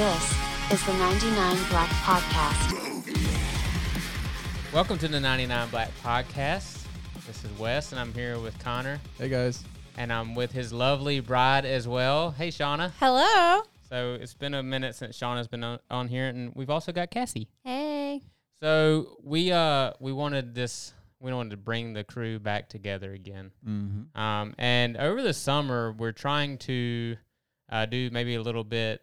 This is the 99 Black Podcast. Welcome to the 99 Black Podcast. This is Wes, and I'm here with Connor, Hey guys. and I'm with his lovely bride as well. Hey, Shauna. Hello. So it's been a minute since Shauna's been on, on here, and we've also got Cassie. Hey. So we uh we wanted this we wanted to bring the crew back together again. Mm-hmm. Um, and over the summer, we're trying to uh, do maybe a little bit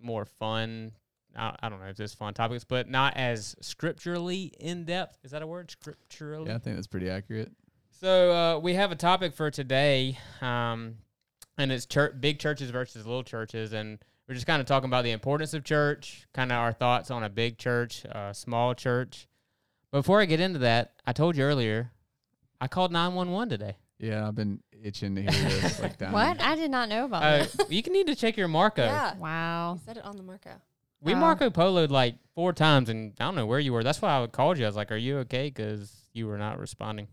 more fun. I, I don't know if this fun topics, but not as scripturally in depth. Is that a word? Scripturally. Yeah, I think that's pretty accurate. So uh, we have a topic for today, um, and it's church, big churches versus little churches, and we're just kind of talking about the importance of church, kind of our thoughts on a big church, a small church. Before I get into that, I told you earlier, I called nine one one today. Yeah, I've been itching to hear this. Like down What? I did not know about Uh, this. you can need to check your Marco. Yeah. Wow. Said it on the Marco. We Wow. Marco Poloed like four times, and I don't know where you were. That's why I called you. I was like, "Are you okay?" Because you were not responding.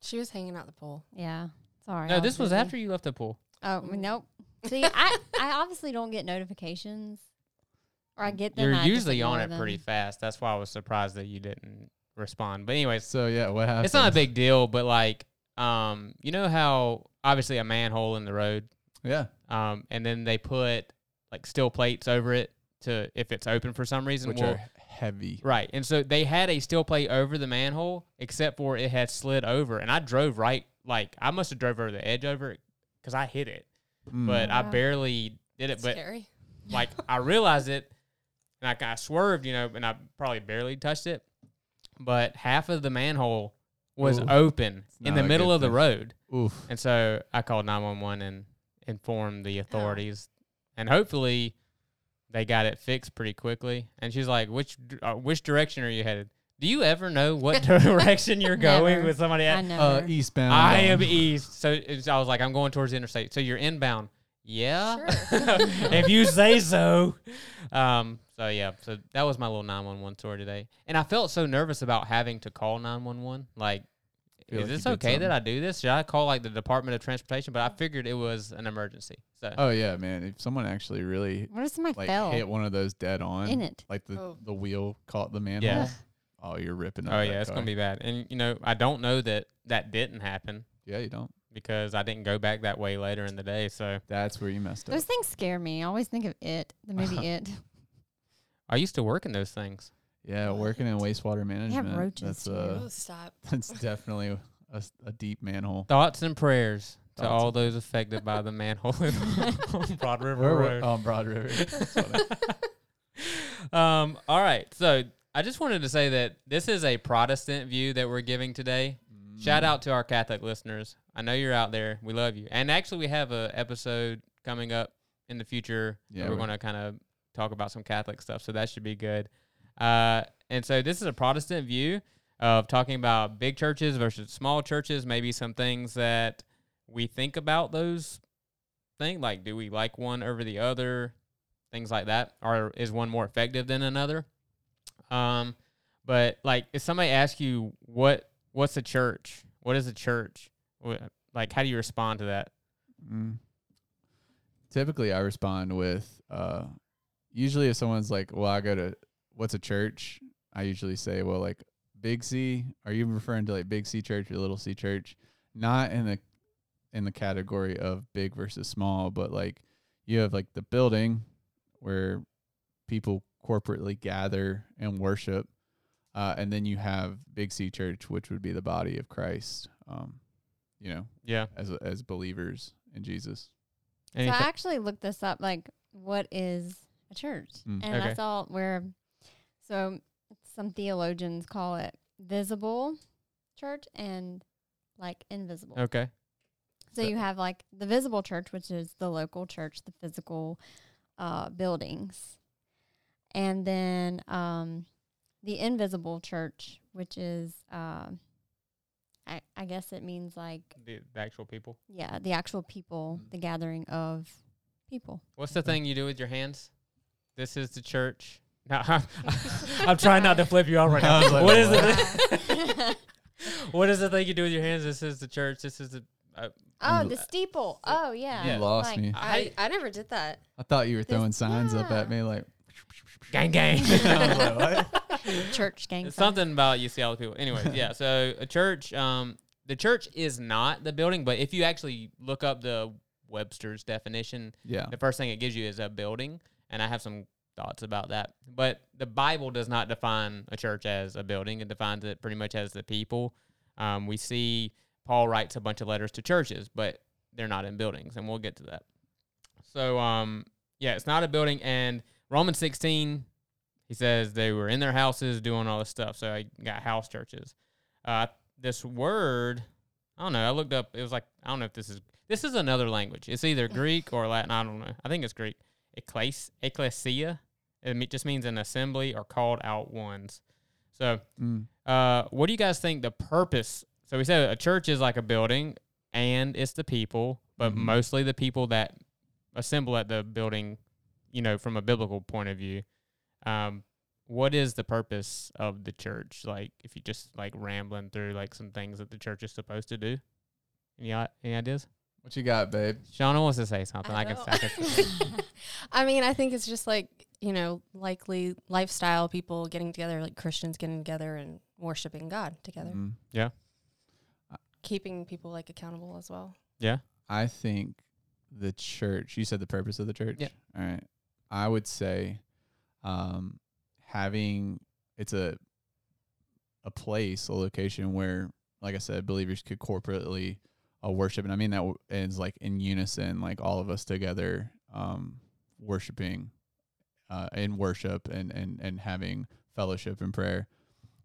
She was hanging out the pool. Yeah. Sorry. no, I this was busy. after you left the pool. Oh, well, nope. See, I, I obviously don't get notifications. Or I get them. You're I usually on ignore it pretty fast. That's why I was surprised that you didn't respond. But anyways, So yeah, what happened? it's not a big deal. But like, um, you know how obviously a manhole in the road, Yeah. um, and then they put like steel plates over it to if it's open for some reason. Which well, are heavy. Right. And so they had a steel plate over the manhole, except for it had slid over. And I drove right, like, I must have drove over the edge over it because I hit it, Mm. but I barely did it. It's But, scary. like, I realized it and I kind of swerved, you know, and I probably barely touched it. But half of the manhole was Ooh. open in not the a middle good of the thing. road. Oof. And so I called 911 and informed the authorities. And hopefully they got it fixed pretty quickly. And she's like, which d- uh, which direction are you headed? Do you ever know what direction you're going Never. with somebody? I At? know. Uh, eastbound. I am east. So it's, I was like, I'm going towards the interstate. So you're inbound. Yeah. Sure. if you say so. Um, so yeah, so that was my little 911 story today. And I felt so nervous about having to call 911. Like, Feel is like you this did okay that something. I do this? Should I call like the Department of Transportation? But I figured it was an emergency. So Oh yeah, man. If someone actually really what if somebody like fell hit one of those dead on in it? like the Oh. the wheel caught the manhole. Yeah. Oh, you're ripping. up Oh that yeah, it's car. gonna be bad. And you know, I don't know that that didn't happen Yeah, you don't. because I didn't go back that way later in the day. So That's where you messed up. Those things scare me. I always think of it, the movie It. I used to work in those things. Yeah, working in wastewater management. roaches That's too. uh, oh, stop. that's definitely a, s- a deep manhole. Thoughts and prayers to Thoughts all those affected by the manhole in on Broad River Where, Road. on Broad River. That's funny. um, all right. So I just wanted to say that this is a Protestant view that we're giving today. Shout out to our Catholic listeners. I know you're out there. We love you. And actually, we have a episode coming up in the future. Yeah, Yeah, we're we- going to kind of talk about some Catholic stuff, so that should be good. Uh, and so this is a Protestant view of talking about big churches versus small churches. Maybe some things that we think about those things, like do we like one over the other, things like that, or is one more effective than another? Um, but like if somebody asks you what what's a church, what is a church? Like how do you respond to that? Mm. Typically, I respond with, uh, usually if someone's like, well, I go to, what's a church? I usually say, well, like big C, are you referring to like big C church or little C church? Not in the, in the category of big versus small, but like you have like the building where people corporately gather and worship. Uh, and then you have big C church, which would be the body of Christ. Um, you know, Yeah. as as believers in Jesus. So I actually looked this up, like what is a church, Mm. and Okay. I saw where, so some theologians call it visible church and like invisible. okay. So you have like the visible church, which is the local church, the physical uh, buildings, and then um, the invisible church, which is, uh, I, I guess it means like The, the actual people. yeah, the actual people, Mm. the gathering of people. What's the thing you do with your hands? This is the church. No, I'm trying not to flip you off right now. like, what is what? it? what is the thing you do with your hands? This is the church. This is the. Uh, Oh, the steeple. Oh, yeah. You lost Like, me. I, I never did that. I thought you were throwing signs up at me like gang gang. Like, what? Church gang. It's sign. something about you see all the people. Anyways, yeah. So a church, um, the church is not the building, but if you actually look up the Webster's definition, Yeah. the first thing it gives you is a building, and I have some thoughts about that. But the Bible does not define a church as a building; it defines it pretty much as the people. Um, we see Paul writes a bunch of letters to churches, but they're not in buildings, and we'll get to that. So, um, yeah, it's not a building, and Romans sixteen, he says they were in their houses doing all this stuff. So I got house churches. Uh, this word, I don't know. I looked up. It was like I don't know if this is this is another language. It's either Greek or Latin. I don't know. I think it's Greek. Eccles- ecclesia. It just means an assembly or called out ones. So, Mm. uh, what do you guys think the purpose? So we said a church is like a building, and it's the people, but Mhm. mostly the people that assemble at the building. You know, from a biblical point of view, um, what is the purpose of the church? Like, if you just like rambling through like some things that the church is supposed to do. Any any ideas? What you got, babe? Shauna wants to say something. I, I can. don't- I can I mean, I think it's just like, you know, likely lifestyle people getting together, like Christians getting together and worshiping God together, Mm. keeping people like accountable as well. yeah. I think the church. You said the purpose of the church. Yeah. All right. I would say, um, having it's a a place, a location where, like I said, believers could corporately uh, worship, and I mean that w- is like in unison, like all of us together, um, worshiping, uh, in worship and and and having fellowship and prayer.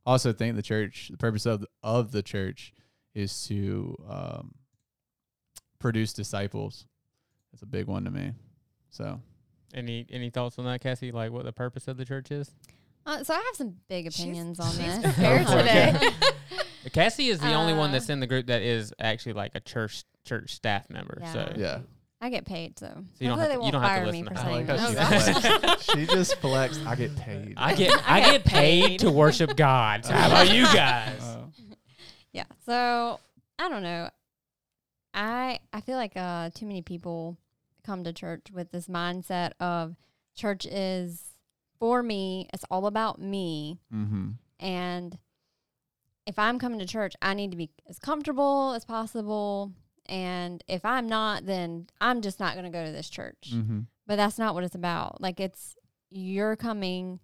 Also, think the church, the purpose of of the church is to um, produce disciples. That's a big one to me. So Any any thoughts on that, Cassie? Like what the purpose of the church is? Uh, so I have some big She's- opinions on she's this. prepared Go for it. today. Cassie is the only one Uh, that's in the group that is actually like a church church staff member. So Yeah. yeah, I get paid, so, So you don't have they to- won't you don't have to fire listen me to for her. I saying like that. she she just flexed. I get paid. I get I get paid to worship God. So how about you guys? Uh, Yeah. So I don't know. I I feel like uh too many people come to church with this mindset of church is for me. It's all about me. mm-hmm. And if I'm coming to church, I need to be as comfortable as possible. And if I'm not, then I'm just not going to go to this church. Mm-hmm. But that's not what it's about. Like it's you're coming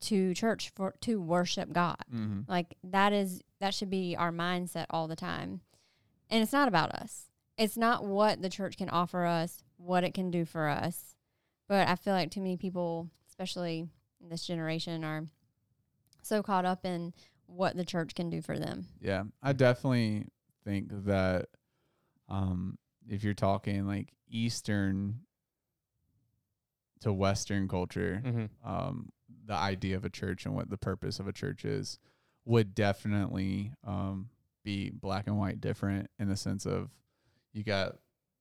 to church for to worship God. Mm-hmm. Like that is that should be our mindset all the time. And it's not about us. It's not what the church can offer us, what it can do for us. But I feel like too many people, especially in this generation, are so caught up in what the church can do for them. Yeah, I definitely think that um, if you're talking like Eastern to Western culture, hmm um, the idea of a church and what the purpose of a church is would definitely um, be black and white different in the sense of you got.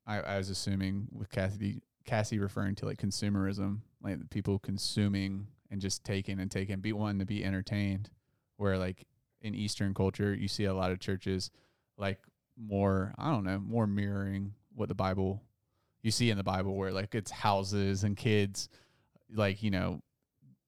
I, I was assuming with Cassie, Cassie referring to like consumerism, like the people consuming and just taking and taking, be wanting to be entertained. Where like in Eastern culture, you see a lot of churches like more, I don't know, more mirroring what the Bible you see in the Bible, where like it's houses and kids, like you know,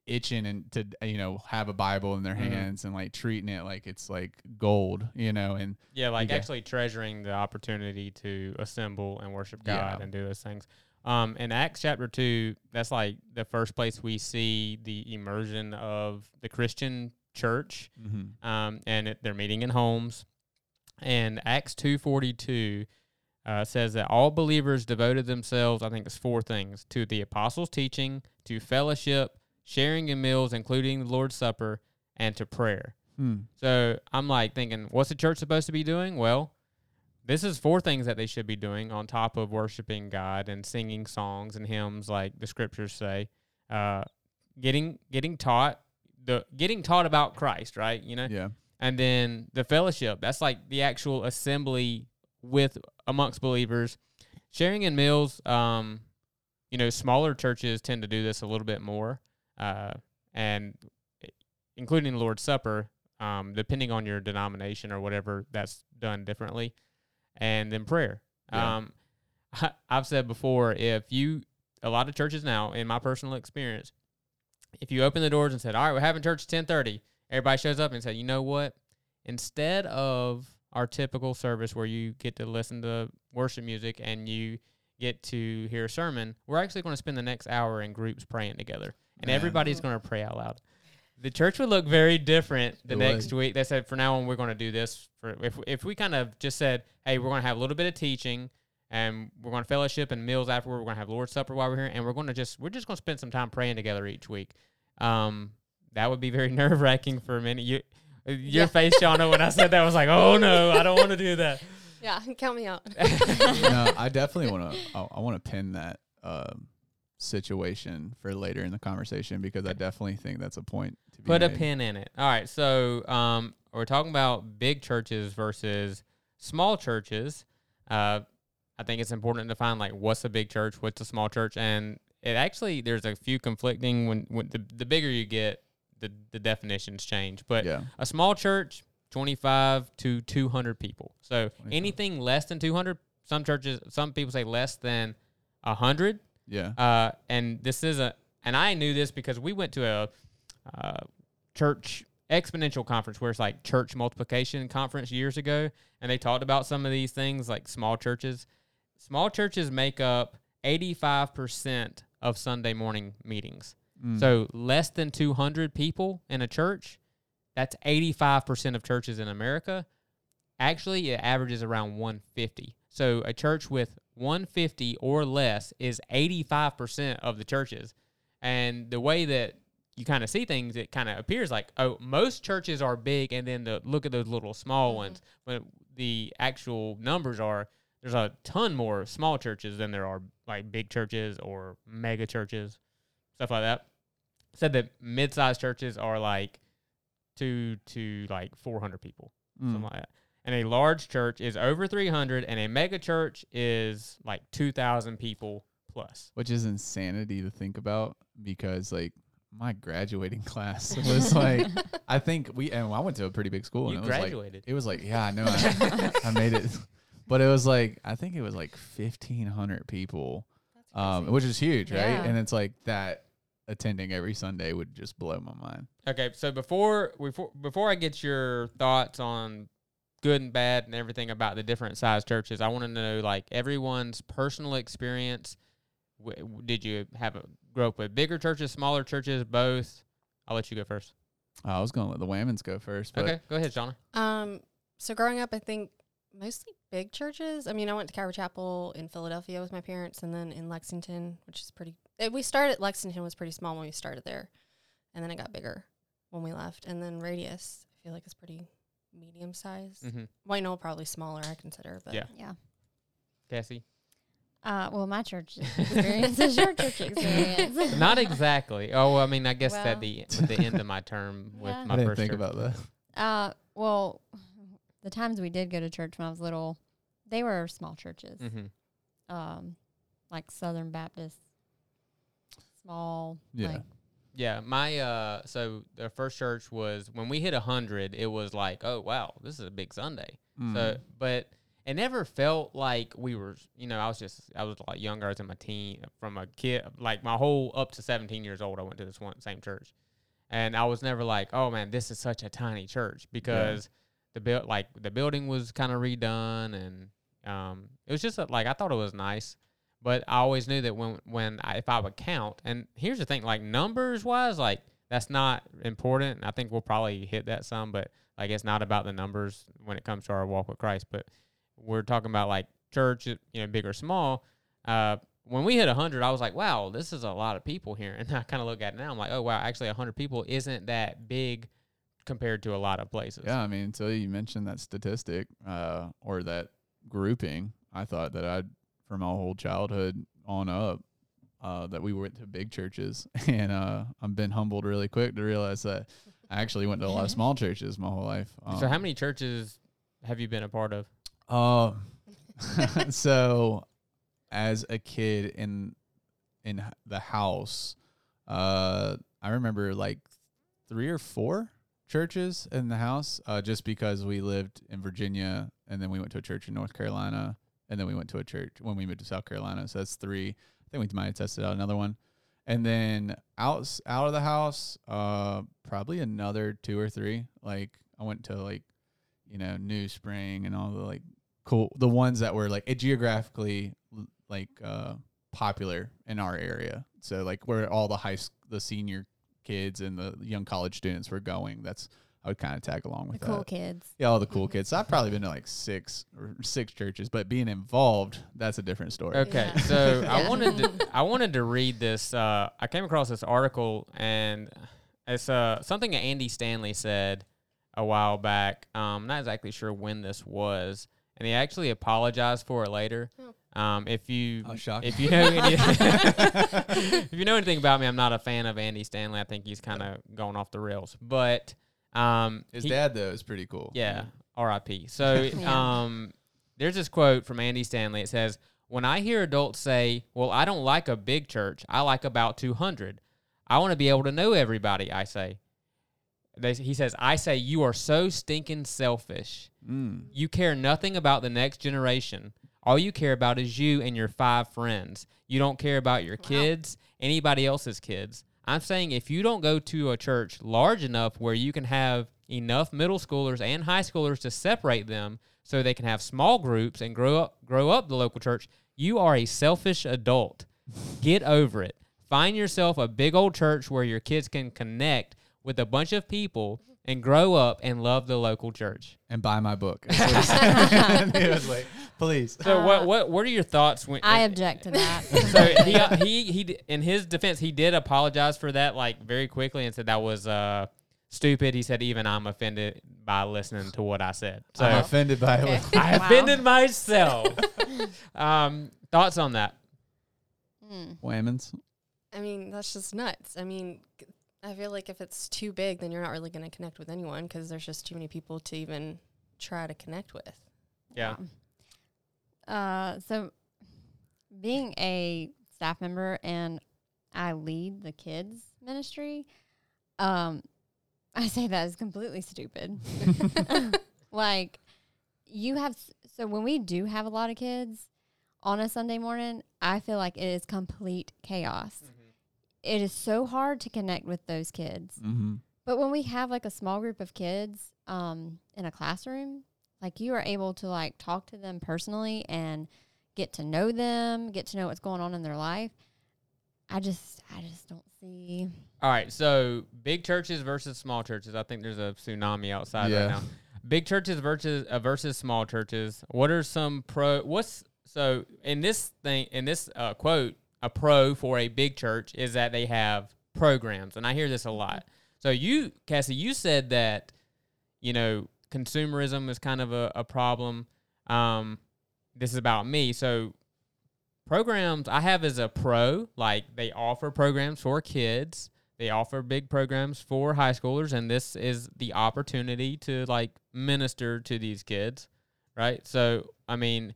itching and to you know have a Bible in their Mhm. hands and like treating it like it's like gold, you know, and Yeah, like actually treasuring the opportunity to assemble and worship God Yeah. and do those things. Um, in Acts chapter two, that's like the first place we see the immersion of the Christian church. um, and it, they're meeting in homes. And Acts two forty two uh, says that all believers devoted themselves. I think it's four things: to the apostles' teaching, to fellowship, sharing in meals, including the Lord's Supper, and to prayer. Hmm. So I'm like thinking, what's the church supposed to be doing? Well, this is four things that they should be doing on top of worshiping God and singing songs and hymns, like the scriptures say. Uh, getting getting taught the getting taught about Christ, right? You know, yeah, and then the fellowship. That's like the actual assembly with amongst believers, sharing in meals. Um, you know, smaller churches tend to do this a little bit more, uh, and including the Lord's Supper. Um, depending on your denomination or whatever, that's done differently. And then prayer. Yeah. Um, I've said before, if you, a lot of churches now, in my personal experience, if you open the doors and said, "All right, we're having church at ten thirty, everybody shows up and said, "You know what? Instead of our typical service where you get to listen to worship music and you get to hear a sermon, we're actually going to spend the next hour in groups praying together, and Man. everybody's going to pray out loud." The church would look very different the It next would. week. They said, "For now on, we're going to do this." For if if we kind of just said, "Hey, we're going to have a little bit of teaching." And we're going to fellowship and meals afterward. We're going to have Lord's Supper while we're here, and we're going to just we're just going to spend some time praying together each week. Um, that would be very nerve wracking for many. You, your Yeah. face, Shauna, when I said that was like, oh no, I don't want to do that. Yeah, count me out. no, I definitely want to. I, I want to pin that um, situation for later in the conversation because I definitely think that's a point to be Put a pin in it. All right, so um, we're talking about big churches versus small churches. Uh, I think it's important to find like what's a big church, what's a small church, and it actually there's a few conflicting when when the, the bigger you get, the the definitions change. But Yeah, a small church, 25 to 200 people. So 25. anything less than 200, some churches, some people say less than 100. yeah, Uh, and this is a, and I knew this because we went to a uh, church exponential conference where it's like church multiplication conference years ago. And they talked about some of these things like small churches. Small churches make up 85% of Sunday morning meetings. Mm. So less than 200 people in a church, that's 85% of churches in America. Actually, it averages around 150. So a church with 150 or less is 85% of the churches. And the way that you kind of see things, it kind of appears like, oh, most churches are big, and then the look at those little small ones. But the actual numbers are there's a ton more small churches than there are like big churches or mega churches, stuff like that. Said that mid-sized churches are like two to like 400 people, Mm. something like that. And a large church is over 300, and a mega church is like 2,000 people plus. which is insanity to think about because like my graduating class was like I think we and I went to a pretty big school You and it was like graduated. it was like yeah I know I, I made it but it was like I think it was like fifteen hundred people um which is huge right Yeah. and it's like that attending every Sunday would just blow my mind Okay, so before before before I get your thoughts on good and bad and everything about the different size churches, I want to know like everyone's personal experience. W- w- did you have a grow up with bigger churches, smaller churches, both? I'll let you go first. I was gonna let the Whammons go first but okay, go ahead, Shauna. Um, so growing up, I think mostly big churches. I mean, I went to Calvary Chapel in Philadelphia with my parents, and then in Lexington, which is pretty. eh, We started Lexington was pretty small when we started there, and then it got bigger when we left, and then Radius I feel like is pretty medium sized. Mm-hmm. White Knoll probably smaller, I consider, but Yeah. Yeah. Cassie. Uh, well, my church experience is your church experience. Not exactly. Oh, I mean, I guess Well. at the at the end of my term with Yeah. my I didn't first think church. about that Uh, well, the times we did go to church when I was little, they were small churches, Mm-hmm. um, like Southern Baptist, small. Yeah. Like, Yeah, my uh, so the first church was when we hit a hundred. It was like, oh wow, this is a big Sunday. So, Mm. but it never felt like we were. You know, I was just I was like younger. I was in my teen from a kid, like my whole up to seventeen years old. I went to this one same church, and I was never like, oh man, this is such a tiny church because the build like the building was kind of redone and um it was just a, like I thought it was nice. But I always knew that when when I, if I would count, and here's the thing, like numbers wise, like that's not important. I think we'll probably hit that some, but like it's not about the numbers when it comes to our walk with Christ. But we're talking about like church, you know, big or small. Uh, when we hit hundred, I was like, wow, this is a lot of people here. And I kind of look at it now, I'm like, oh wow, actually hundred people isn't that big compared to a lot of places. Yeah, I mean, until you mentioned that statistic uh, or that grouping, I thought that I'd, from my whole childhood on up, uh, that we went to big churches. And uh, I've been humbled really quick to realize that I actually went to a lot of small churches my whole life. So how Um, many churches have you been a part of? Uh, so as a kid in in the house, uh, I remember like three or four churches in the house, uh, just because we lived in Virginia and then we went to a church in North Carolina and then we went to a church when we moved to South Carolina. So that's three. I think we might have tested out another one, and then out out of the house, uh, probably another two or three. Like I went to like, you know, New Spring and all the like cool the ones that were like geographically like uh popular in our area. So like where all the high the senior kids and the young college students were going. That's I would kind of tag along with The with cool kids. Yeah, all the cool kids. So I've probably been to like six or six churches, but being involved, that's a different story. Okay, Yeah. so I Yeah. wanted to I wanted to read this. Uh, I came across this article, and it's uh, something that Andy Stanley said a while back. Um, not exactly sure when this was, and he actually apologized for it later. Um, if you Oh, if you know any, if you know anything about me, I'm not a fan of Andy Stanley. I think he's kind of going off the rails, but um, His he- dad though is pretty cool. yeah, R.I.P. So, Yeah. um, there's this quote from Andy Stanley. It says, "When I hear adults say, "Well, I don't like a big church. I like about 200. I want to be able to know everybody." I say. They, he says, "I say you are so stinking selfish. Mm. You care nothing about the next generation. All you care about is you and your five friends. You don't care about your kids, anybody else's kids. I'm saying if you don't go to a church large enough where you can have enough middle schoolers and high schoolers to separate them so they can have small groups and grow up grow up the local church, you are a selfish adult. Get over it. Find yourself a big old church where your kids can connect with a bunch of people and grow up and love the local church. And buy my book. That's what he said. he was like, please. So Uh, what what what are your thoughts when I object to that. so he uh, he he d- in his defense he did apologize for that like very quickly and said that was uh stupid. He said even I'm offended by listening to what I said. So I'm offended by Okay. it. I Wow. offended myself. um thoughts on that? Mm. Whammons. I mean, that's just nuts. I mean, g- I feel like if it's too big, then you're not really going to connect with anyone because there's just too many people to even try to connect with. Yeah. Uh, so being a staff member and I lead the kids ministry, um, I say that is completely stupid. like you have, so when we do have a lot of kids on a Sunday morning, I feel like it is complete chaos. It is so hard to connect with those kids. Mm-hmm. But when we have like a small group of kids um, in a classroom, like you are able to like talk to them personally and get to know them, get to know what's going on in their life. I just, I just don't see. All right, so big churches versus small churches. I think there's a tsunami outside Yeah. right now. Big churches versus uh, versus small churches. What are some pro? What's so in this thing in this uh, quote? A pro for a big church is that they have programs, and I hear this a lot. So you, Cassie, you said that you know consumerism is kind of a, a problem. Um, this is about me. So programs I have as a pro, like they offer programs for kids. They offer big programs for high schoolers, and this is the opportunity to like minister to these kids, right? So, I mean,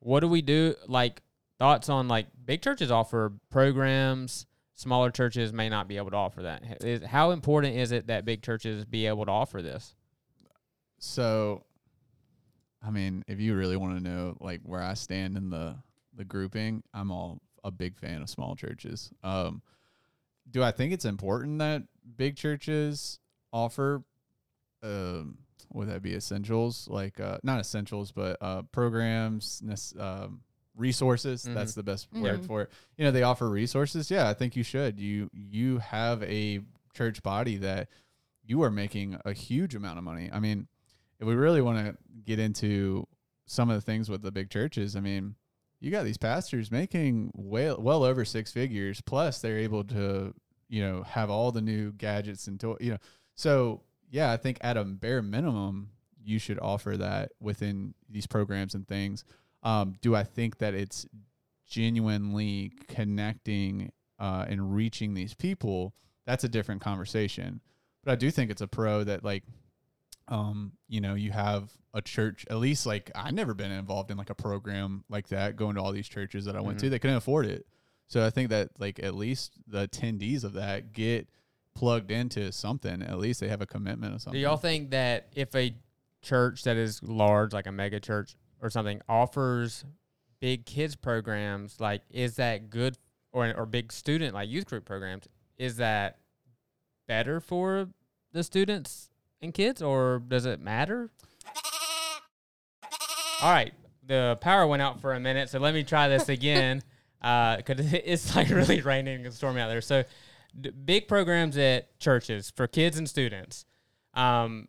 what do we do? Like, thoughts on like big churches offer programs, smaller churches may not be able to offer that. How important is it that big churches be able to offer this? So, I mean, if you really want to know like where I stand in the the grouping, I'm all a big fan of small churches. Um, do I think it's important that big churches offer, um, would that be essentials like uh, not essentials, but uh, programs, um, resources? Mhm. That's the best Mhm. word for it. You know, they offer resources. Yeah, I think you should. You you have a church body that you are making a huge amount of money. I mean, if we really want to get into some of the things with the big churches, I mean, you got these pastors making well well over six figures plus they're able to, you know, have all the new gadgets and to, you know. So, yeah, I think at a bare minimum you should offer that within these programs and things. Um, do I think that it's genuinely connecting uh, and reaching these people? That's a different conversation. But I do think it's a pro that like um, you know, you have a church, at least like I've never been involved in like a program like that, going to all these churches that I went to, Mhm. they couldn't afford it. So I think that like at least the attendees of that get plugged into something. At least they have a commitment of something. Do y'all think that if a church that is large, like a mega church, or something offers big kids programs, like is that good or or big student like youth group programs, is that better for the students and kids or does it matter? All right, the power went out for a minute, so let me try this again because it's like really raining and stormy out there. So, d- big programs at churches for kids and students. Um,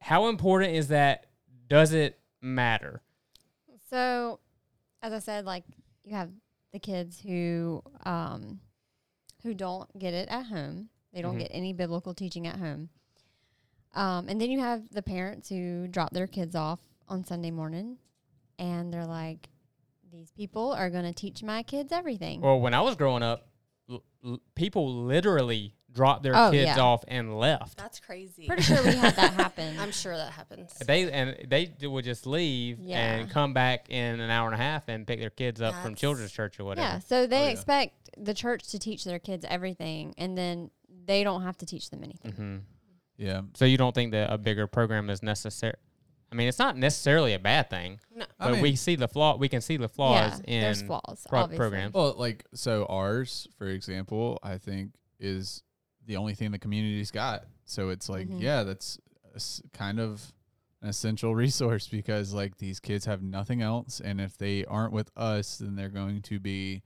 how important is that? Does it matter? So, as I said, like you have the kids who um, who don't get it at home. They don't Mhm. get any biblical teaching at home. Um, and then you have the parents who drop their kids off on Sunday morning, and they're like, "These people are going to teach my kids everything." Well, when I was growing up, l- l- people literally dropped their Oh, kids yeah. off and left. That's crazy. Pretty sure we had that happen. I'm sure that happens. They and they d- would just leave Yeah. and come back in an hour and a half and pick their kids up from That's- children's church or whatever. Yeah, so they Oh, yeah. expect the church to teach their kids everything, and then they don't have to teach them anything. hmm Yeah. So you don't think that a bigger program is necessary? I mean, it's not necessarily a bad thing, no. I but mean- we see the flaw. We can see the flaws yeah, in there's flaws. pro- programs. Well, like so ours, for example, I think is the only thing the community's got. So it's like, Mhm. yeah, that's a s- kind of an essential resource because like these kids have nothing else, and if they aren't with us, then they're going to be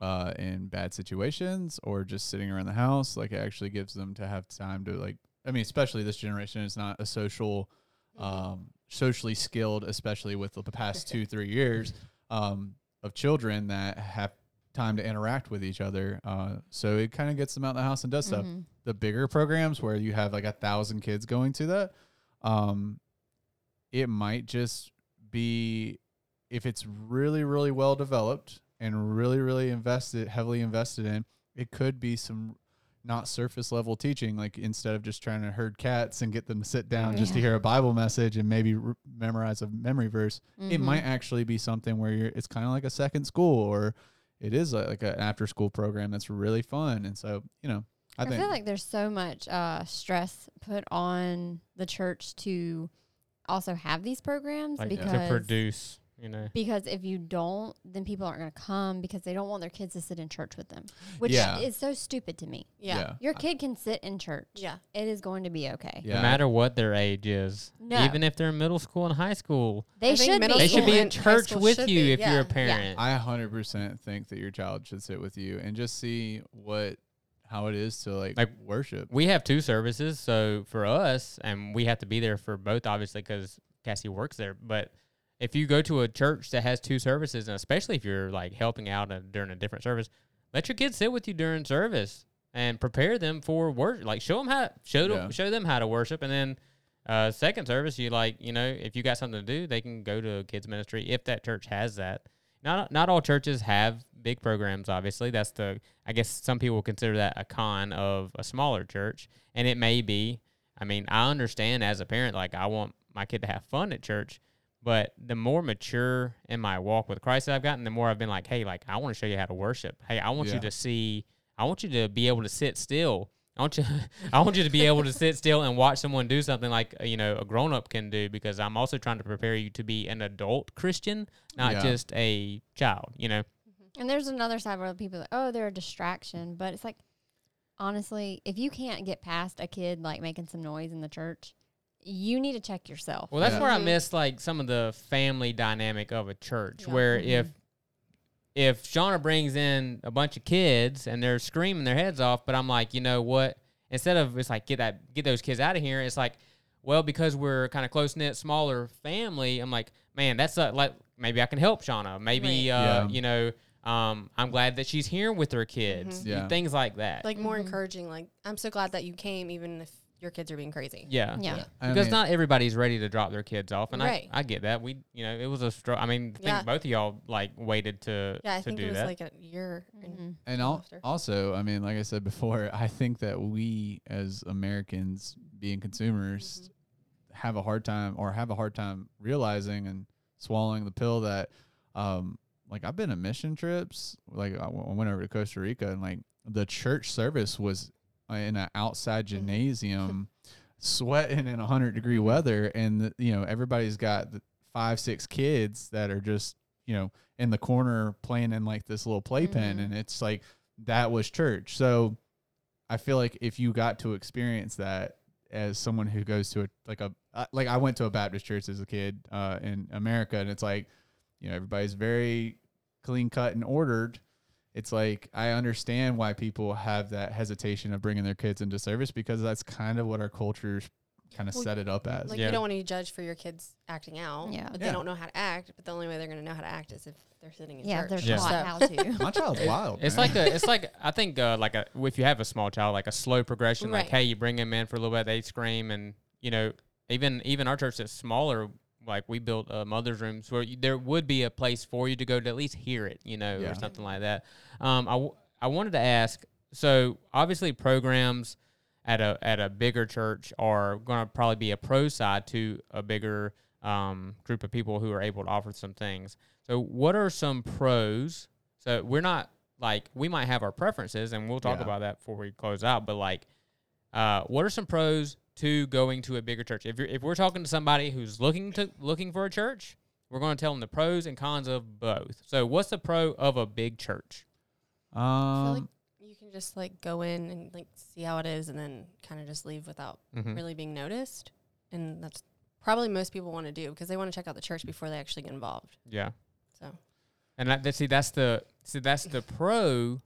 uh, in bad situations or just sitting around the house. Like it actually gives them to have time to like. I mean, especially this generation is not a social, um, socially skilled, especially with the past two three years um, of children that have time to interact with each other. Uh, so it kind of gets them out of the house and does stuff. Mhm. The bigger programs where you have like a thousand kids going to that, um, it might just be if it's really really well developed and really really invested heavily invested in. It could be some not surface level teaching like instead of just trying to herd cats and get them to sit down just to hear a bible message and maybe re- memorize a memory verse it Mhm. might actually be something where you're it's kind of like a second school or it is like, like an after school program that's really fun. And so you know i, I, think feel like there's so much uh, stress put on the church to also have these programs like because to produce, you know. because if you don't, then people aren't going to come because they don't want their kids to sit in church with them, which Yeah. is so stupid to me. Yeah. Your kid can sit in church. Yeah. It is going to be okay. yeah No matter what their age is, No. even if they're in middle school and high school, They I should be. they should be in church with you be, if you're a parent. i 100% think that your child should sit with you and just see what how it is to like, Like, worship we have two services, so for us, and we have to be there for both, obviously, because Cassie works there. But if you go to a church that has two services, and especially if you're like helping out during a different service, let your kids sit with you during service and prepare them for worship. Like show them how show them Yeah. show them how to worship, and then uh, second service, you like you know if you got something to do, they can go to a kids ministry if that church has that. Not not all churches have big programs. Obviously, that's the I guess some people consider that a con of a smaller church, and it may be. I mean, I understand as a parent, like I want my kid to have fun at church, but the more mature in my walk with Christ that I've gotten, the more I've been like, hey, like I want to show you how to worship. Hey, I want Yeah. you to see. I want you to be able to sit still. I want you. I want you to be able to sit still and watch someone do something like uh, you know a grown up can do because I'm also trying to prepare you to be an adult Christian, not Yeah. just a child. You know. And there's another side where people are like, oh, they're a distraction. But it's like, honestly, if you can't get past a kid like making some noise in the church, you need to check yourself. Well, that's Yeah. where I Mhm. miss like some of the family dynamic of a church, Yeah. where Mhm. if if Shauna brings in a bunch of kids and they're screaming their heads off, but I'm like, you know what? Instead of it's like get that get those kids out of here, it's like, well, because we're kind of close knit, smaller family, I'm like, man, that's a, like maybe I can help Shauna. Maybe uh, Yeah. you know, um, I'm glad that she's here with her kids. Mhm. Yeah. Things like that. Like more Mhm. encouraging. Like I'm so glad that you came, even if your kids are being crazy. yeah. Yeah. I because mean, not everybody's ready to drop their kids off, and Right. I, I get that. We, you know, it was a stro- I mean, I think Yeah. both of y'all like waited to Yeah, I to think do it was that. like a year. and Mhm. And al- after. also, I mean, like I said before, I think that we as Americans, being consumers, have a hard time or have a hard time realizing and swallowing the pill that, um, like I've been on mission trips. Like I w- I went over to Costa Rica and like the church service was in an outside Mhm. gymnasium, sweating in a hundred degree weather, and the, you know everybody's got five, six kids that are just, you know, in the corner playing in like this little playpen. Mhm. And it's like that was church. So I feel like if you got to experience that as someone who goes to a like a uh, like I went to a Baptist church as a kid uh, in America, and it's like you know everybody's very clean cut and ordered. It's like I understand why people have that hesitation of bringing their kids into service because that's kind of what our cultures kind of Well, set it up as. Like Yeah. you don't want to be judged for your kids acting out. Yeah. But Yeah. they don't know how to act. But the only way they're going to know how to act is if they're sitting in Yeah, church. they're Yeah. taught So- how to. My child's wild. It's man. like a, it's like I think uh, like a if you have a small child, like a slow progression. Like, hey, you bring them in for a little bit, they scream, and you know, even even our church is smaller. Like we built uh, mother's rooms where you, there would be a place for you to go to at least hear it, you know, Yeah. or something like that. Um, I w- I wanted to ask. So obviously, programs at a at a bigger church are going to probably be a pro side to a bigger um, group of people who are able to offer some things. So, what are some pros? So, we're not like we might have our preferences, and we'll talk Yeah. about that before we close out. But like, uh, what are some pros to going to a bigger church? If you're if we're talking to somebody who's looking to looking for a church, we're going to tell them the pros and cons of both. So, what's the pro of a big church? I feel um, like you can just like go in and like see how it is and then kind of just leave without Mhm. really being noticed. And that's probably most people want to do because they want to check out the church before they actually get involved. Yeah. So And that, that- see, that's the see that's the pro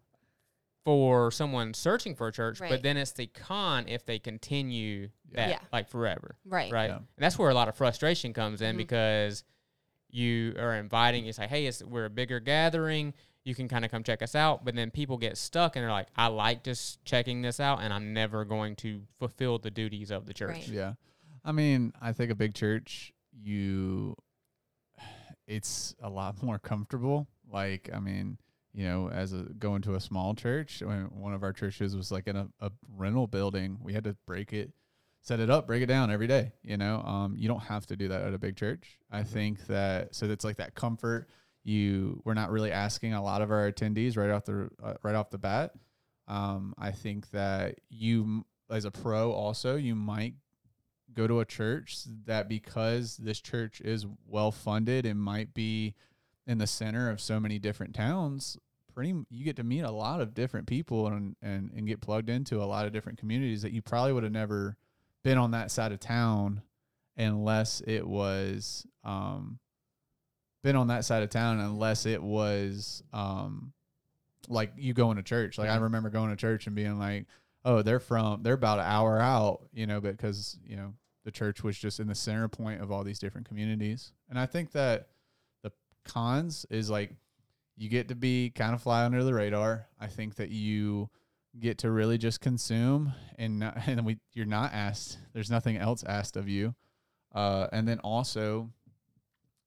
for someone searching for a church, but then it's the con if they continue that Yeah. like forever, right. right? Yeah. And that's where a lot of frustration comes in Mhm. because you are inviting. you say, hey, it's, we're a bigger gathering. You can kind of come check us out, but then people get stuck and they're like, I like just checking this out, and I'm never going to fulfill the duties of the church. Right. Yeah. I mean, I think a big church, you, it's a lot more comfortable. Like, I mean, you know, as a going to a small church, when one of our churches was like in a, a rental building, we had to break it, set it up, break it down every day. You know, um, you don't have to do that at a big church. I think that so that's like that comfort. You, we're not really asking a lot of our attendees right off the uh, right off the bat. Um, I think that you, as a pro, also you might go to a church that because this church is well funded and might be in the center of so many different towns pretty you get to meet a lot of different people and and, and get plugged into a lot of different communities that you probably would have never been on that side of town unless it was um been on that side of town unless it was um like you going to church like i Mhm. remember going to church and being like oh they're from they're about an hour out you know because you know the church was just in the center point of all these different communities and i think that cons is like you get to be kind of fly under the radar. I think that you get to really just consume and not, and we you're not asked there's nothing else asked of you. Uh and then also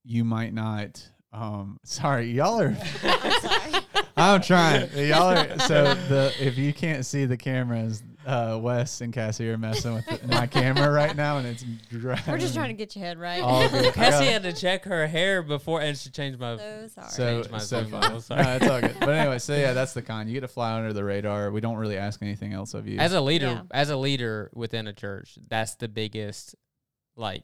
you might not um sorry y'all are I'm trying. Y'all are so the if you can't see the cameras, uh, Wes and Cassie are messing with the- my camera right now, and it's driving. We're just trying to get your head right. all good. Cassie had to check her hair before, and she changed my. so sorry. so Changed my so Zoom fun. level, sorry. No, it's all good. But anyway, so yeah, that's the con. You get to fly under the radar. We don't really ask anything else of you. as a leader Yeah. as a leader within a church that's the biggest like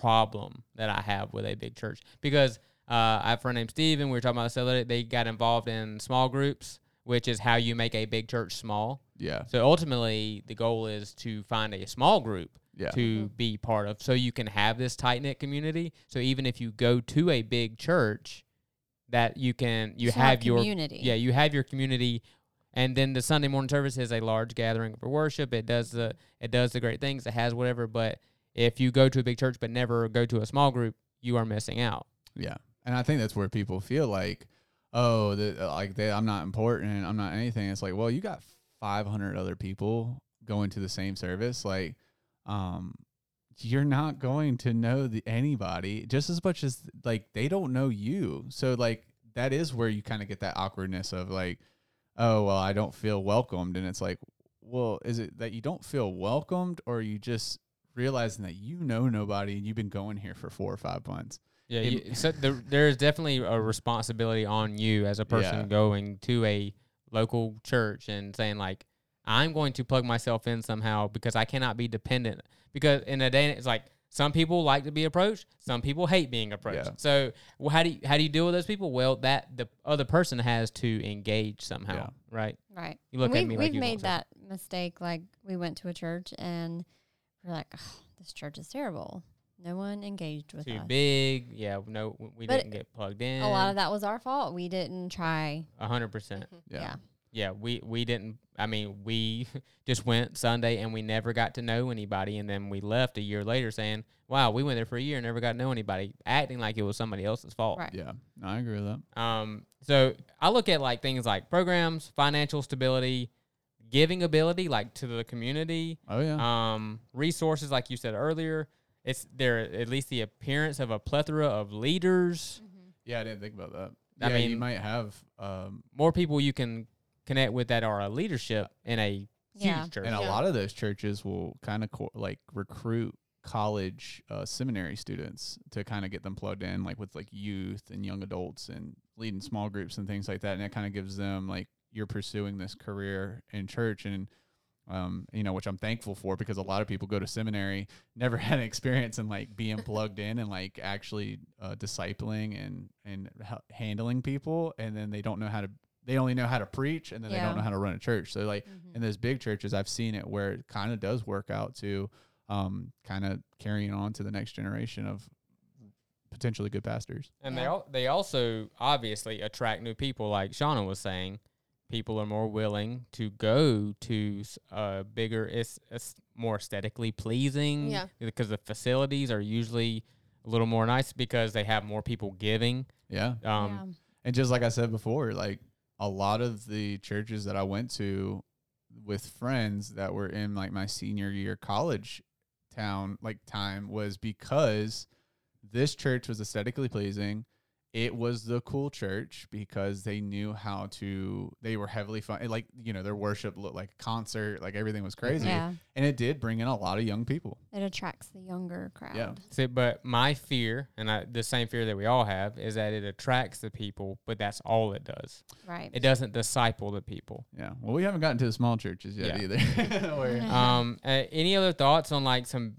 problem that i have with a big church because uh, i have a friend named steven we were talking about this the other day they got involved in small groups which is how you make a big church small yeah, so ultimately the goal is to find a small group yeah, to mm-hmm. be part of so you can have this tight knit community. So even if you go to a big church that you can you Still have have your community. yeah you have your community. And then the sunday morning service is a large gathering for worship. It does the it does the great things. It has whatever. But if you go to a big church but never go to a small group you are missing out. Yeah. And I think that's where people feel like, oh, the, like they, I'm not important. I'm not anything. It's like, well, you got 500 other people going to the same service. Like, um, you're not going to know the, anybody just as much as like they don't know you. So like that is where you kind of get that awkwardness of like, oh well, I don't feel welcomed, and it's like, well, is it that you don't feel welcomed, or you just realizing that you know nobody and you've been going here for four or five months? yeah It- you, so there, there's definitely a responsibility on you as a person Yeah. going to a local church and saying like i'm going to plug myself in somehow because i cannot be dependent because in a day it's like Some people like to be approached. Some people hate being approached. Yeah. So, well, how do you, how do you deal with those people? Well, that the other person has to engage somehow, Yeah. right? Right. You look we've, at me like We've you made that mistake. Like we went to a church and we're like, oh, this church is terrible. No one engaged with Too us. big. Yeah. No, we But didn't get plugged in. A lot of that was our fault. We didn't try. A hundred percent. Yeah. Yeah. Yeah, we we didn't. I mean, we just went Sunday and we never got to know anybody, and then we left a year later saying, "Wow, we went there for a year and never got to know anybody," acting like it was somebody else's fault. Right. Yeah. No, I agree with that. Um, so I look at like things like programs, financial stability, giving ability, like to the community, Oh yeah. um, resources, like you said earlier. It's there at least the appearance of a plethora of leaders, yeah, I didn't think about that. I yeah, you might have um more people you can connect with that are a leadership in a huge church. and a Yeah. lot of those churches will kind of co- like recruit college uh, seminary students to kind of get them plugged in like with like youth and young adults and leading small groups and things like that and it kind of gives them like you're pursuing this career in church and um, you know, which I'm thankful for because a lot of people go to seminary, never had an experience in like being plugged in and like actually uh, discipling and and h- handling people, and then they don't know how to. They only know how to preach, and then they don't know how to run a church. So like Mhm. in those big churches, I've seen it where it kind of does work out to um, kind of carrying on to the next generation of potentially good pastors. And they al- they also obviously attract new people, like Shauna was saying. People are more willing to go to s- a bigger, it's, it's more aesthetically pleasing. Yeah. Because the facilities are usually a little more nice because they have more people giving. Yeah, Um, And just like I said before, like a lot of the churches that I went to with friends that were in like my senior year college town like time was because this church was aesthetically pleasing. It was the cool church because they knew how to they were heavily fun like you know their worship looked like a concert like everything was crazy Yeah. and it did bring in a lot of young people It attracts the younger crowd. Yeah. See, but my fear, and I, the same fear that we all have, is that it attracts the people, but that's all it does. Right. It doesn't disciple the people. yeah well we haven't gotten to the small churches yet Yeah. either Where- Yeah. um, uh, any other thoughts on like some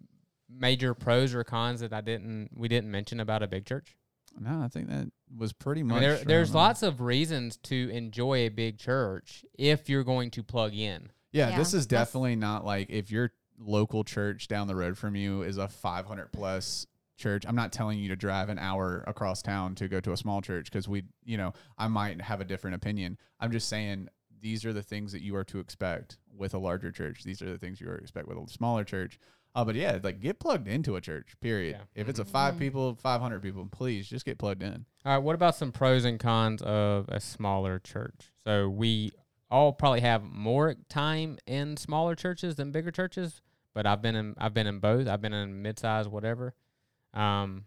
major pros or cons that I didn't we didn't mention about a big church? No I think that was pretty I much mean, there, there's lots of reasons to enjoy a big church if you're going to plug in. Yeah, Yeah, this is that's- definitely not like if your local church down the road from you is a 500 plus church. I'm not telling you to drive an hour across town to go to a small church because we, you know, I might have a different opinion. I'm just saying these are the things that you are to expect with a larger church. These are the things you are to expect with a smaller church. Uh, but yeah, like get plugged into a church. Period. Yeah. If it's a Mhm. five Mhm. people, 500 people, please just get plugged in. All right, what about some pros and cons of a smaller church? So we all probably have more time in smaller churches than bigger churches, but I've been in I've been in both. I've been in mid-size whatever. Um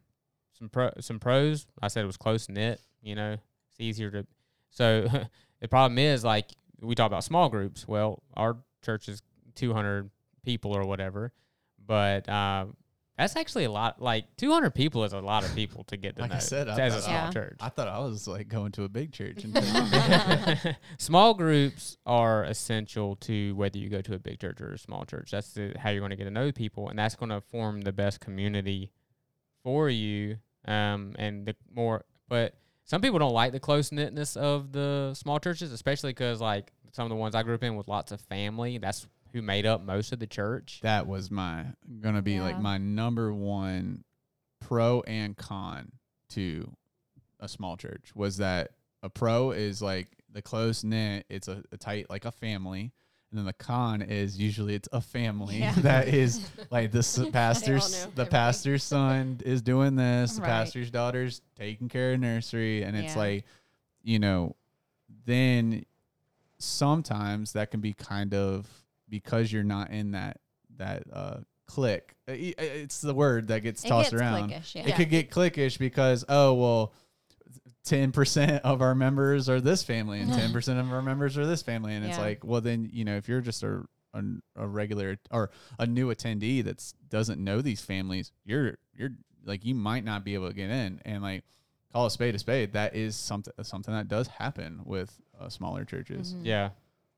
some pro some pros, I said it was close knit, you know. It's easier to So the problem is like we talk about small groups. Well, our church is 200 people or whatever, but uh, that's actually a lot. Like 200 people is a lot of people to get to Like know I said, I as a thought- small Yeah. church. I thought I was like going to a big church. And small groups are essential to whether you go to a big church or a small church. That's the, how you're going to get to know people, and that's going to form the best community for you. Um, and the more, but some people don't like the close knitness of the small churches, especially because like some of the ones I grew up in with lots of family. That's who made up most of the church. that was my gonna be like my number one pro and con to a small church was that a pro is like the close knit it's a, a tight like a family and then the con is usually it's a family Yeah. that is like this pastor's the everything. pastor's son is doing this the pastor's daughter's taking care of nursery and it's Yeah. like you know then sometimes that can be kind of because you're not in that that uh click Uh, i- i- it's the word that gets It tossed gets around cliquish, yeah. it could get cliquish because oh well 10% of our members are this family and 10% of our members are this family and it's like well then you know if you're just a a, a regular or a new attendee that's doesn't know these families you're you're like you might not be able to get in and like call a spade a spade that is something something that does happen with uh, smaller churches Mhm. Yeah.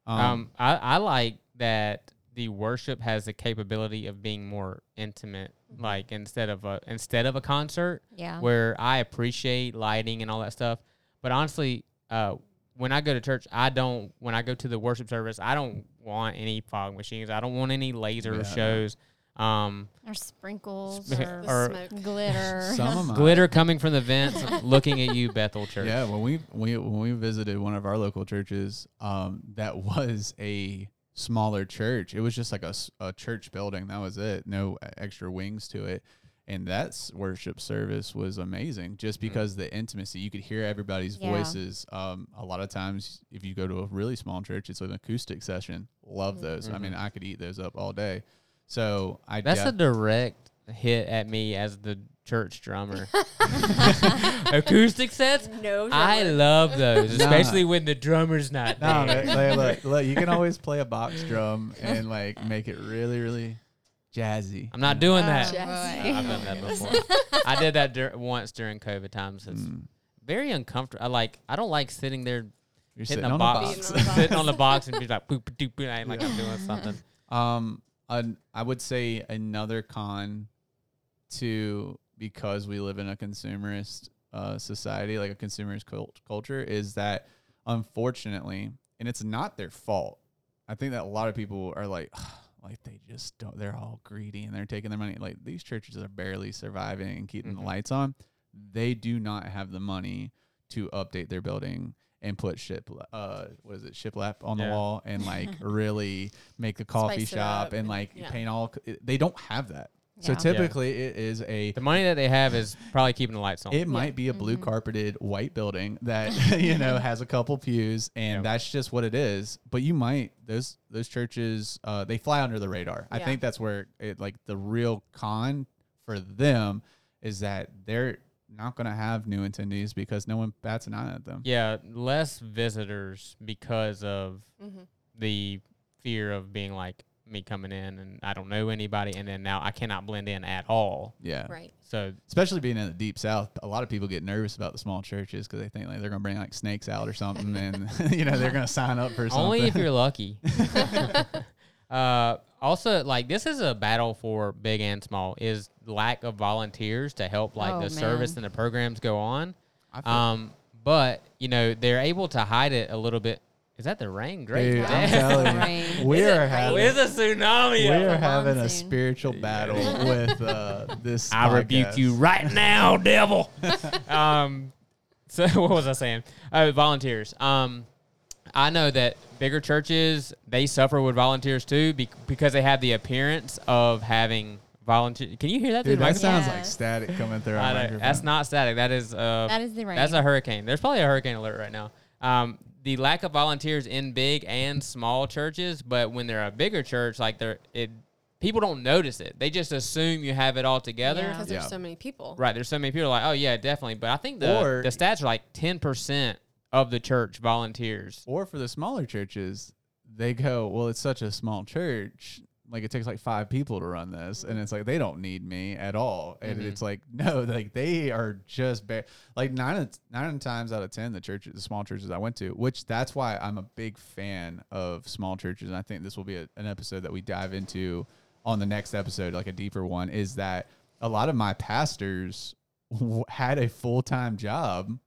Um, Um, I, I like that the worship has the capability of being more intimate, Mhm. like instead of a instead of a concert Yeah. where I appreciate lighting and all that stuff. But honestly, uh, when I go to church, I don't. When I go to the worship service, I don't want any fog machines. I don't want any laser Yeah. shows. Um, or sprinkles Sp- or, or smoke. glitter. Some of my glitter coming from the vents, looking at you, Bethel Church. Yeah, when we we when we visited one of our local churches, um, that was a smaller church. It was just like a, a church building. That was it. No e- extra wings to it. And that worship service was amazing just because the intimacy. You could hear everybody's Yeah. voices. Um, a lot of times, if you go to a really small church, it's an acoustic session. Love Mhm. those. I mean, Mhm. I could eat those up all day. So I That's def- a direct hit at me as the church drummer. Acoustic sets, No, I love those, Nah. especially when the drummer's not No, there. man, look, look, you can always play a box drum and like make it really, really jazzy. I'm not doing Oh, that. boy. I've done that before. I did that dur- once during COVID times. It's Mm. very uncomfortable. I like. I don't like sitting there You're hitting sitting a on box, a box. on a box. sitting on the box, and be like, boop, doop, boop, I- like I'm doing something. Um, an, I would say another con to because we live in a consumerist uh, society, like a consumerist cult- culture, is that unfortunately, and it's not their fault. I think that a lot of people are like, like they just don't. They're all greedy and they're taking their money. Like these churches are barely surviving and keeping Mhm. the lights on. They do not have the money to update their building and put ship uh what is it shiplap on the wall and like really make the coffee Spice shop and and- like yeah. paint all they don't have that so Yeah. typically it is a The money that they have is probably keeping the lights on. it might be a blue Mhm. carpeted white building that you know has a couple pews and Yep. that's just what it is but you might those those churches uh they fly under the radar i think that's where it like the real con for them is that they're not going to have new attendees because no one bats an eye at them yeah, less visitors because of Mhm. the fear of being like me coming in and I don't know anybody, and then now I cannot blend in at all. yeah Right. So especially being in the deep south a lot of people get nervous about the small churches because they think like they're gonna bring like snakes out or something and you know they're gonna sign up for something only if you're lucky. uh, also, like this is a battle for big and small. Is lack of volunteers to help like Oh, the service and the programs go on. I feel- Um, but you know they're able to hide it a little bit. Is that the rain? Great. Dude, I'm telling you, we is are having It's a tsunami. we are having a spiritual battle with uh, this. I rebuke you right now, devil. um, so what was I saying? Oh, volunteers. Um, I know that bigger churches they suffer with volunteers too be- because they have the appearance of having volunteer. Can you hear that? through Dude, the that microphone? sounds like static coming through. Our know. microphone. That's not static. That is uh, That is the rain. that's a hurricane. There's probably a hurricane alert right now. Um, the lack of volunteers in big and small churches, but when they're a bigger church, like they're it, people don't notice it. They just assume you have it all together. Yeah. Because Yeah. there's so many people. Right. There's so many people like, oh yeah, definitely. But I think the Or- the stats are like ten percent of the church volunteers. Or for the smaller churches, they go, well, it's such a small church. Like it takes like five people to run this, and it's like they don't need me at all. And Mhm. it's like no, like they are just ba- like nine nine times out of ten the churches, the small churches I went to, which that's why I'm a big fan of small churches, and I think this will be a, an episode that we dive into on the next episode, like a deeper one. Is that a lot of my pastors w- had a full time job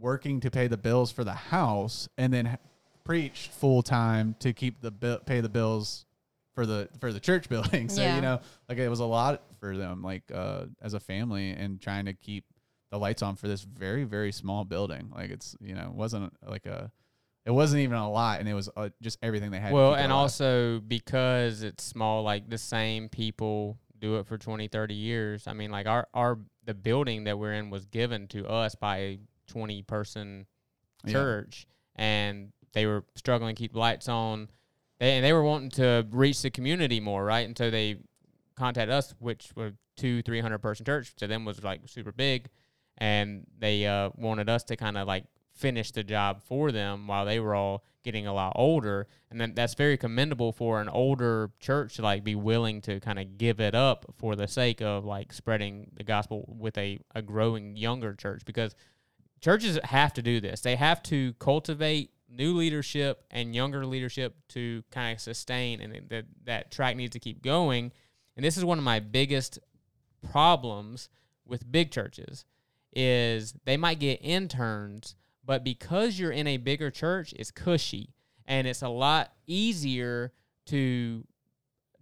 working to pay the bills for the house and then h- preached full time to keep the bill pay the bills for the for the church building. So Yeah. you know, like it was a lot for them, like uh, as a family, and trying to keep the lights on for this very very small building. Like it's you know it wasn't like a it wasn't even a lot, and it was uh, just everything they had. Well, and also because it's small, like the same people do it for 20, 30 years. I mean, like our our the building that we're in was given to us by a 20 person Yeah. church and they were struggling to keep lights on. They and they were wanting to reach the community more, right? And so they contacted us, which were two, three hundred person church. To them was like super big, and they uh, wanted us to kind of like finish the job for them while they were all getting a lot older. And then that's very commendable for an older church to like be willing to kind of give it up for the sake of like spreading the gospel with a, a growing younger church because churches have to do this. They have to cultivate new leadership and younger leadership to kind of sustain, and that that track needs to keep going. And this is one of my biggest problems with big churches is they might get interns, but because you're in a bigger church, it's cushy and it's a lot easier to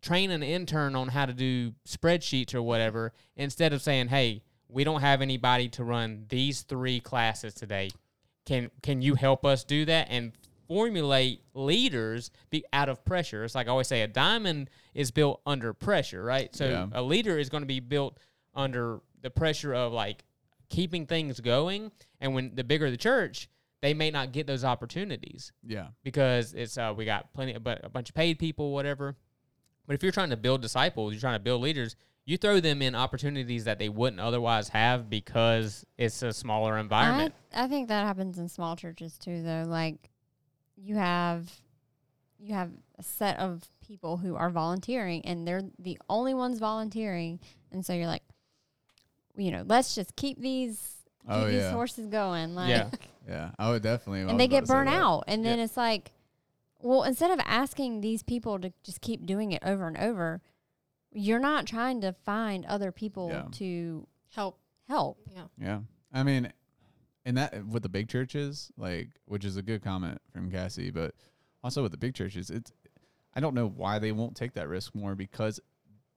train an intern on how to do spreadsheets or whatever instead of saying, "Hey, we don't have anybody to run these three classes today. Can can you help us do that and formulate leaders be out of pressure?" It's like I always say, a diamond is built under pressure, right? So Yeah. a leader is going to be built under the pressure of like keeping things going. And when the bigger the church, they may not get those opportunities Yeah. because it's uh, we got plenty, but a bunch of paid people, whatever. But if you're trying to build disciples, you're trying to build leaders, you throw them in opportunities that they wouldn't otherwise have because it's a smaller environment. I, I think that happens in small churches too, though. Like you have you have a set of people who are volunteering, and they're the only ones volunteering, and so you're like, you know, let's just keep these keep Oh, these yeah. horses going, like, Yeah. Yeah. I would definitely. And they get to burnt out, and then Yeah. it's like, well, instead of asking these people to just keep doing it over and over, you're not trying to find other people Yeah. to Help. help. Yeah. Yeah. I mean, and that with the big churches, like, which is a good comment from Cassie, but also with the big churches, it's, I don't know why they won't take that risk more because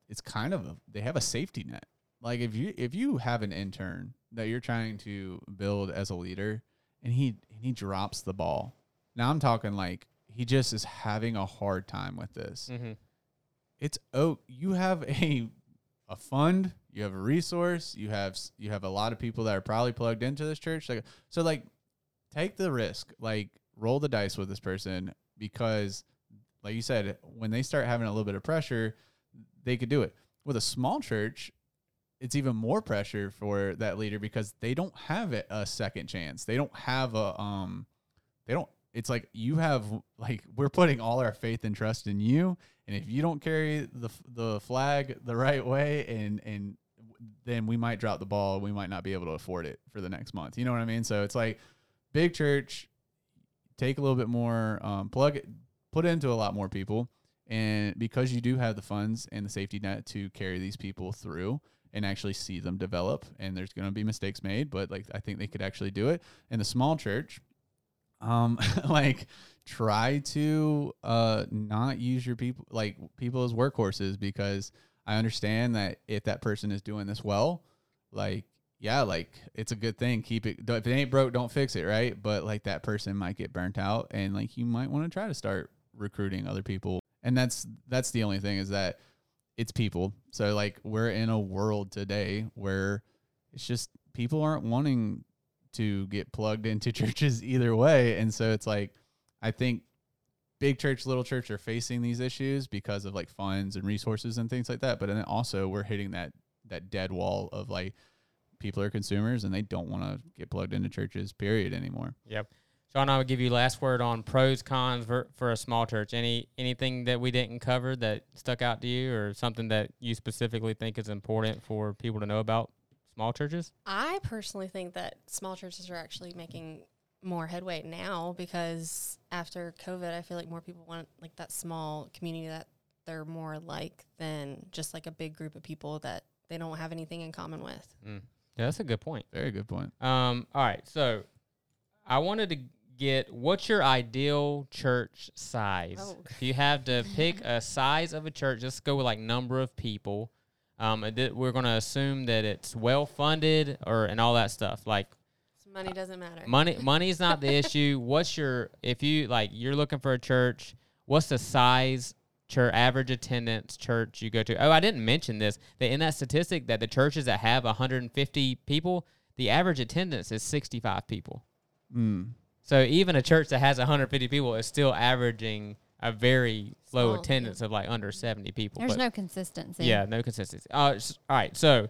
it's kind of a, they have a safety net. Like if you if you have an intern that you're trying to build as a leader and he and he drops the ball. Now I'm talking like he just is having a hard time with this Mm-hmm. It's oh you have a a fund you have a resource you have you have a lot of people that are probably plugged into this church like so like take the risk like roll the dice with this person because like you said when they start having a little bit of pressure they could do it. With a small church it's even more pressure for that leader because they don't have a second chance. They don't have a um they don't it's like you have like we're putting all our faith and trust in you and if you don't carry the the flag the right way and and then we might drop the ball. We might not be able to afford it for the next month. You know what i mean? So it's like big church take a little bit more um, plug it put into a lot more people. And because you do have the funds and the safety net to carry these people through and actually see them develop and there's going to be mistakes made but like i think they could actually do it. In the small church um like try to uh not use your people like people as workhorses because i understand that if that person is doing this well like yeah like it's a good thing. Keep it if it ain't broke don't fix it right? But like that person might get burnt out and like you might want to try to start recruiting other people. And that's that's the only thing is that it's people. So like we're in a world today where it's just people aren't wanting to get plugged into churches either way. And so it's like, I think big church, little church are facing these issues because of like funds and resources and things like that. But then also we're hitting that, that dead wall of like people are consumers and they don't want to get plugged into churches period anymore. Yep. Sean, I would give you last word on pros cons for, for a small church. Any anything that we didn't cover that stuck out to you, or something that you specifically think is important for people to know about small churches? I personally think that small churches are actually making more headway now because after COVID, I feel like more people want like that small community that they're more like than just like a big group of people that they don't have anything in common with. Mm. Yeah, that's a good point. Very good point. Um, all right, so I wanted to get what's your ideal church size? Oh. If you have to pick a size of a church, just go with like number of people. Um, and th- we're gonna assume that it's well funded or and all that stuff. Like So money doesn't matter. money, money's not the issue. What's your if you like you're looking for a church? What's the size? Church average attendance church you go to. Oh, I didn't mention this. That in that statistic that the churches that have 150 people, the average attendance is 65 people. Mm. So even a church that has 150 people is still averaging a very low Small, yeah. attendance of like under 70 people. There's But- no consistency. yeah, no consistency. Uh, s- all right. So,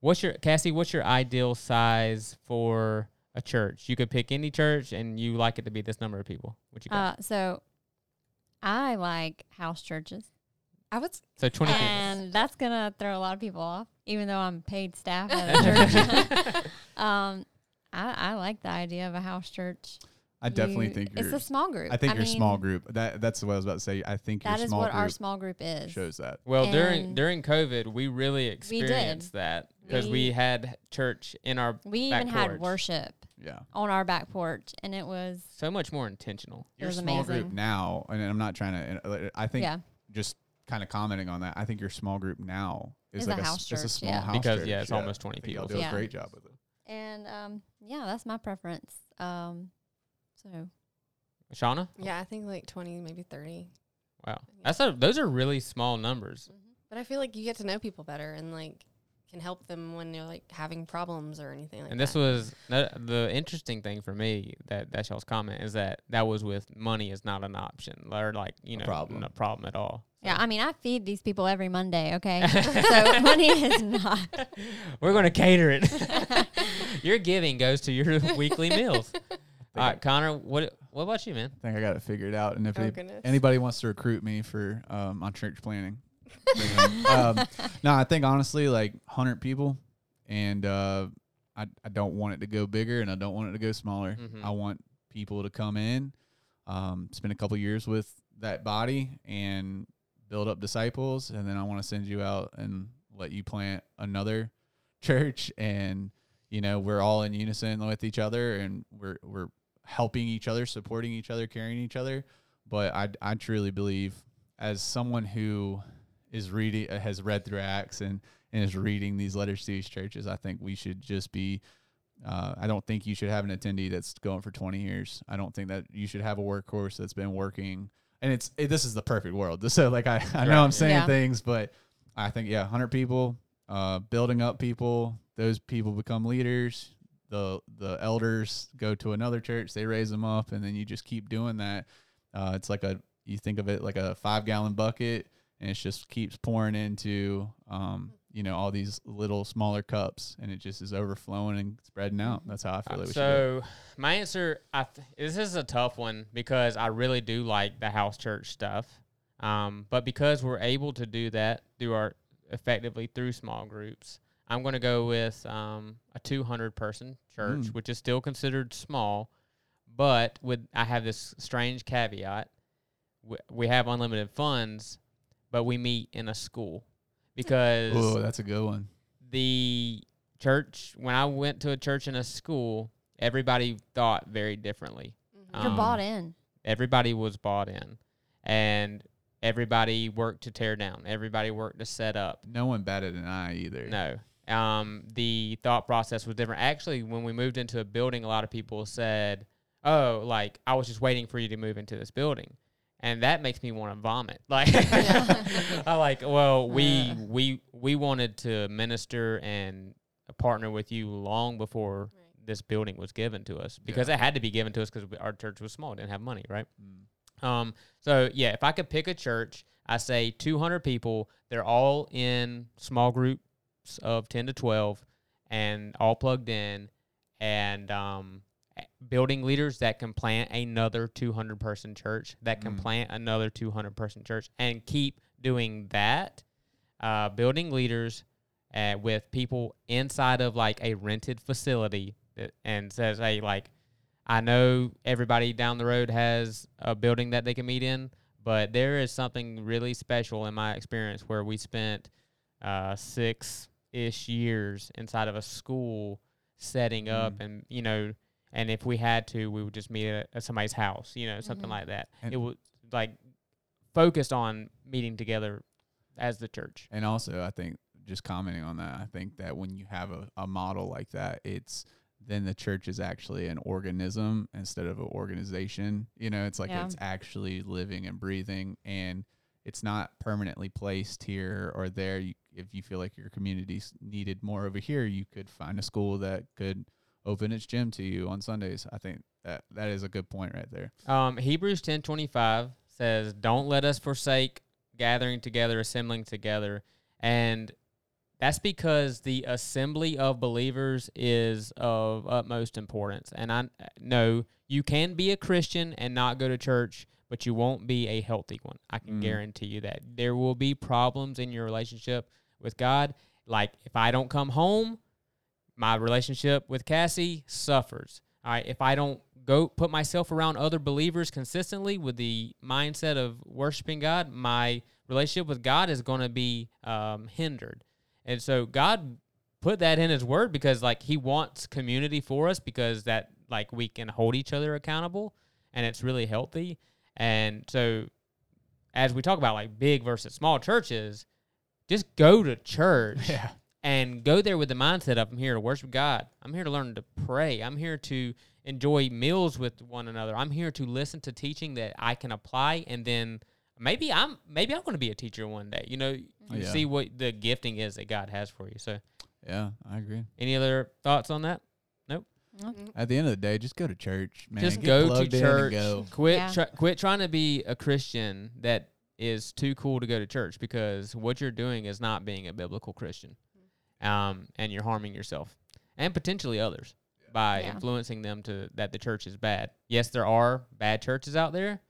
what's your Cassie? What's your ideal size for a church? You could pick any church, and you like it to be this number of people. What you got? Uh, so I like house churches, I would. s- so 20 people. and that's gonna throw a lot of people off, even though I'm paid staff at a church. um, I, I like the idea of a house church. I definitely you- think it's you're. a small group. I think your small group. That that's what I was about to say. I think your That is small what group our small group is. shows that. Well, during And- during COVID, we really did. experienced that because we, We- had church in our We back even had worship Yeah. on our back porch, and it was so much more intentional. It Your was small group amazing. now, and I'm not trying to. uh, I think yeah. just kind of commenting on that. I think your small group now is Is like a a, s- house it's a small yeah. house Because, church. yeah, it's almost 20 I y'all people. Do Yeah. a great job with it. And um, yeah, that's my preference. Um, so Shauna, Yeah, I think like 20, maybe 30. wow, that's a those are really small numbers. Mm-hmm. But I feel like you get to know people better and like can help them when they're like having problems or anything like that. and that. this was no- the interesting thing for me that that y'all's comment is that that was with money is not an option or like you A know problem. no problem at all. yeah, I mean, I feed these people every Monday. Okay, so money is not. We're gonna cater it. your giving goes to your weekly meals. All right, Connor, what what about you, man? I think I got it figured out. And if Oh, any- goodness. anybody wants to recruit me for um, on church planning, bring um, no, I think honestly, like hundred people, and uh, I I don't want it to go bigger, and I don't want it to go smaller. Mhm. I want people to come in, um, spend a couple years with that body, and build up disciples, and then I want to send you out and let you plant another church, and you know we're all in unison with each other, and we're we're helping each other, supporting each other, carrying each other. But I I truly believe as someone who is reading uh, has read through Acts and and is reading these letters to these churches, I think we should just be. Uh, I don't think you should have an attendee that's going for 20 years. I don't think that you should have a workhorse that's been working. And it's it, this is the perfect world. So like I, I know I'm saying Yeah. things, but I think yeah, 100 people, uh, building up people. Those people become leaders. The the elders go to another church. They raise them up, and then you just keep doing that. Uh, it's like a you think of it like a five gallon bucket, and it just keeps pouring into um, you know all these little smaller cups, and it just is overflowing and spreading out. That's how I feel it. so my answer, I th- this is a tough one because I really do like the house church stuff, um, but because we're able to do that through our effectively through small groups, I'm going to go with um, a 200 person church, Mm. which is still considered small, but with I have this strange caveat: we, we have unlimited funds, but we meet in a school because Oh, that's a good one. the church when I went to a church in a school, everybody thought very differently. Mhm. You're Um, bought in. Everybody was bought in, and everybody worked to tear down. Everybody worked to set up. No one batted an eye either. No, um, the thought process was different. Actually, when we moved into a building, a lot of people said, "Oh, like I was just waiting for you to move into this building." And that makes me want to vomit. Like, I like. Well, we we we wanted to minister and partner with you long before Right. this building was given to us because it had to be given to us because our church was small, didn't have money, right? Mm. Um, so yeah, if I could pick a church, I say 200 people. They're all in small groups of 10 to 12, and all plugged in, and um, building leaders that can plant another 200 person church, that can Mm. plant another 200 person church, and keep doing that. Uh, building leaders uh, with people inside of like a rented facility that, and says, hey, like I know everybody down the road has a building that they can meet in, but there is something really special in my experience where we spent uh, six ish years inside of a school setting up, Mm. and you know, and if we had to, we would just meet at, at somebody's house, you know, something Mhm. like that. And- it was like focused on meeting together as the church. And also, I think just commenting on that, I think that when you have a, a model like that, it's then the church is actually an organism instead of an organization. You know, it's like Yeah. it's actually living and breathing, and it's not permanently placed here or there. You, if you feel like your community's needed more over here, you could find a school that could open its gym to you on Sundays. I think that that is a good point right there. Um, Hebrews ten twenty five says, "Don't let us forsake gathering together, assembling together," and that's because the assembly of believers is of utmost importance. And I know you can be a Christian and not go to church, but you won't be a healthy one. I can Mm. guarantee you that there will be problems in your relationship with God. Like if I don't come home, my relationship with Cassie suffers. All right, if I don't go put myself around other believers consistently with the mindset of worshiping God, my relationship with God is going to be um, hindered. And so God put that in His Word because like He wants community for us because that like we can hold each other accountable and it's really healthy. And so as we talk about like big versus small churches, just go to church Yeah. and go there with the mindset of I'm here to worship God. I'm here to learn to pray. I'm here to enjoy meals with one another. I'm here to listen to teaching that I can apply and then maybe I'm maybe I'm going to be a teacher one day. You know, you Yeah. see what the gifting is that God has for you. So, Yeah, I agree. any other thoughts on that? Nope. At the end of the day, just go to church, man. Just Get go to plugged in and church. go. Quit Yeah. try, quit trying to be a Christian that is too cool to go to church because what you're doing is not being a biblical Christian. Um, and you're harming yourself and potentially others by Yeah. influencing them to that the church is bad. Yes, there are bad churches out there.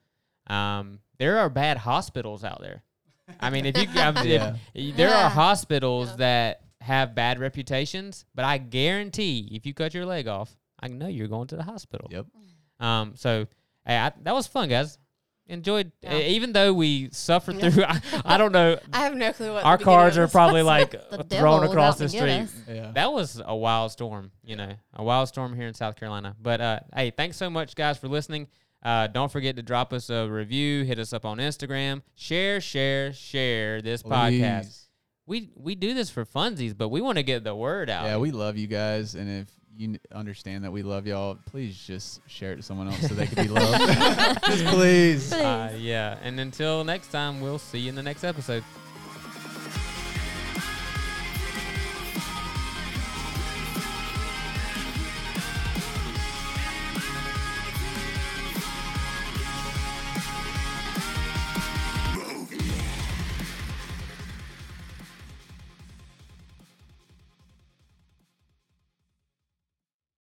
Um, there are bad hospitals out there. I mean, if you I mean, Yeah. if, there are hospitals Yeah. that have bad reputations, but I guarantee if you cut your leg off, I know you're going to the hospital. Yep. Um, so hey, I, that was fun, guys. Enjoyed, Yeah. e- even though we suffered Yeah. through. I, I don't know. I have no clue what Our the cars are probably like thrown across the street. Yeah. That was a wild storm, you know, a wild storm here in South Carolina. But uh, hey, thanks so much, guys, for listening. Uh, don't forget to drop us a review, hit us up on Instagram, share, share, share this podcast. We we do this for funsies, but we want to get the word out. Yeah, we love you guys, and if you understand that we love y'all, please just share it to someone else so they can be loved. just please. Uh, yeah, and until next time, we'll see you in the next episode.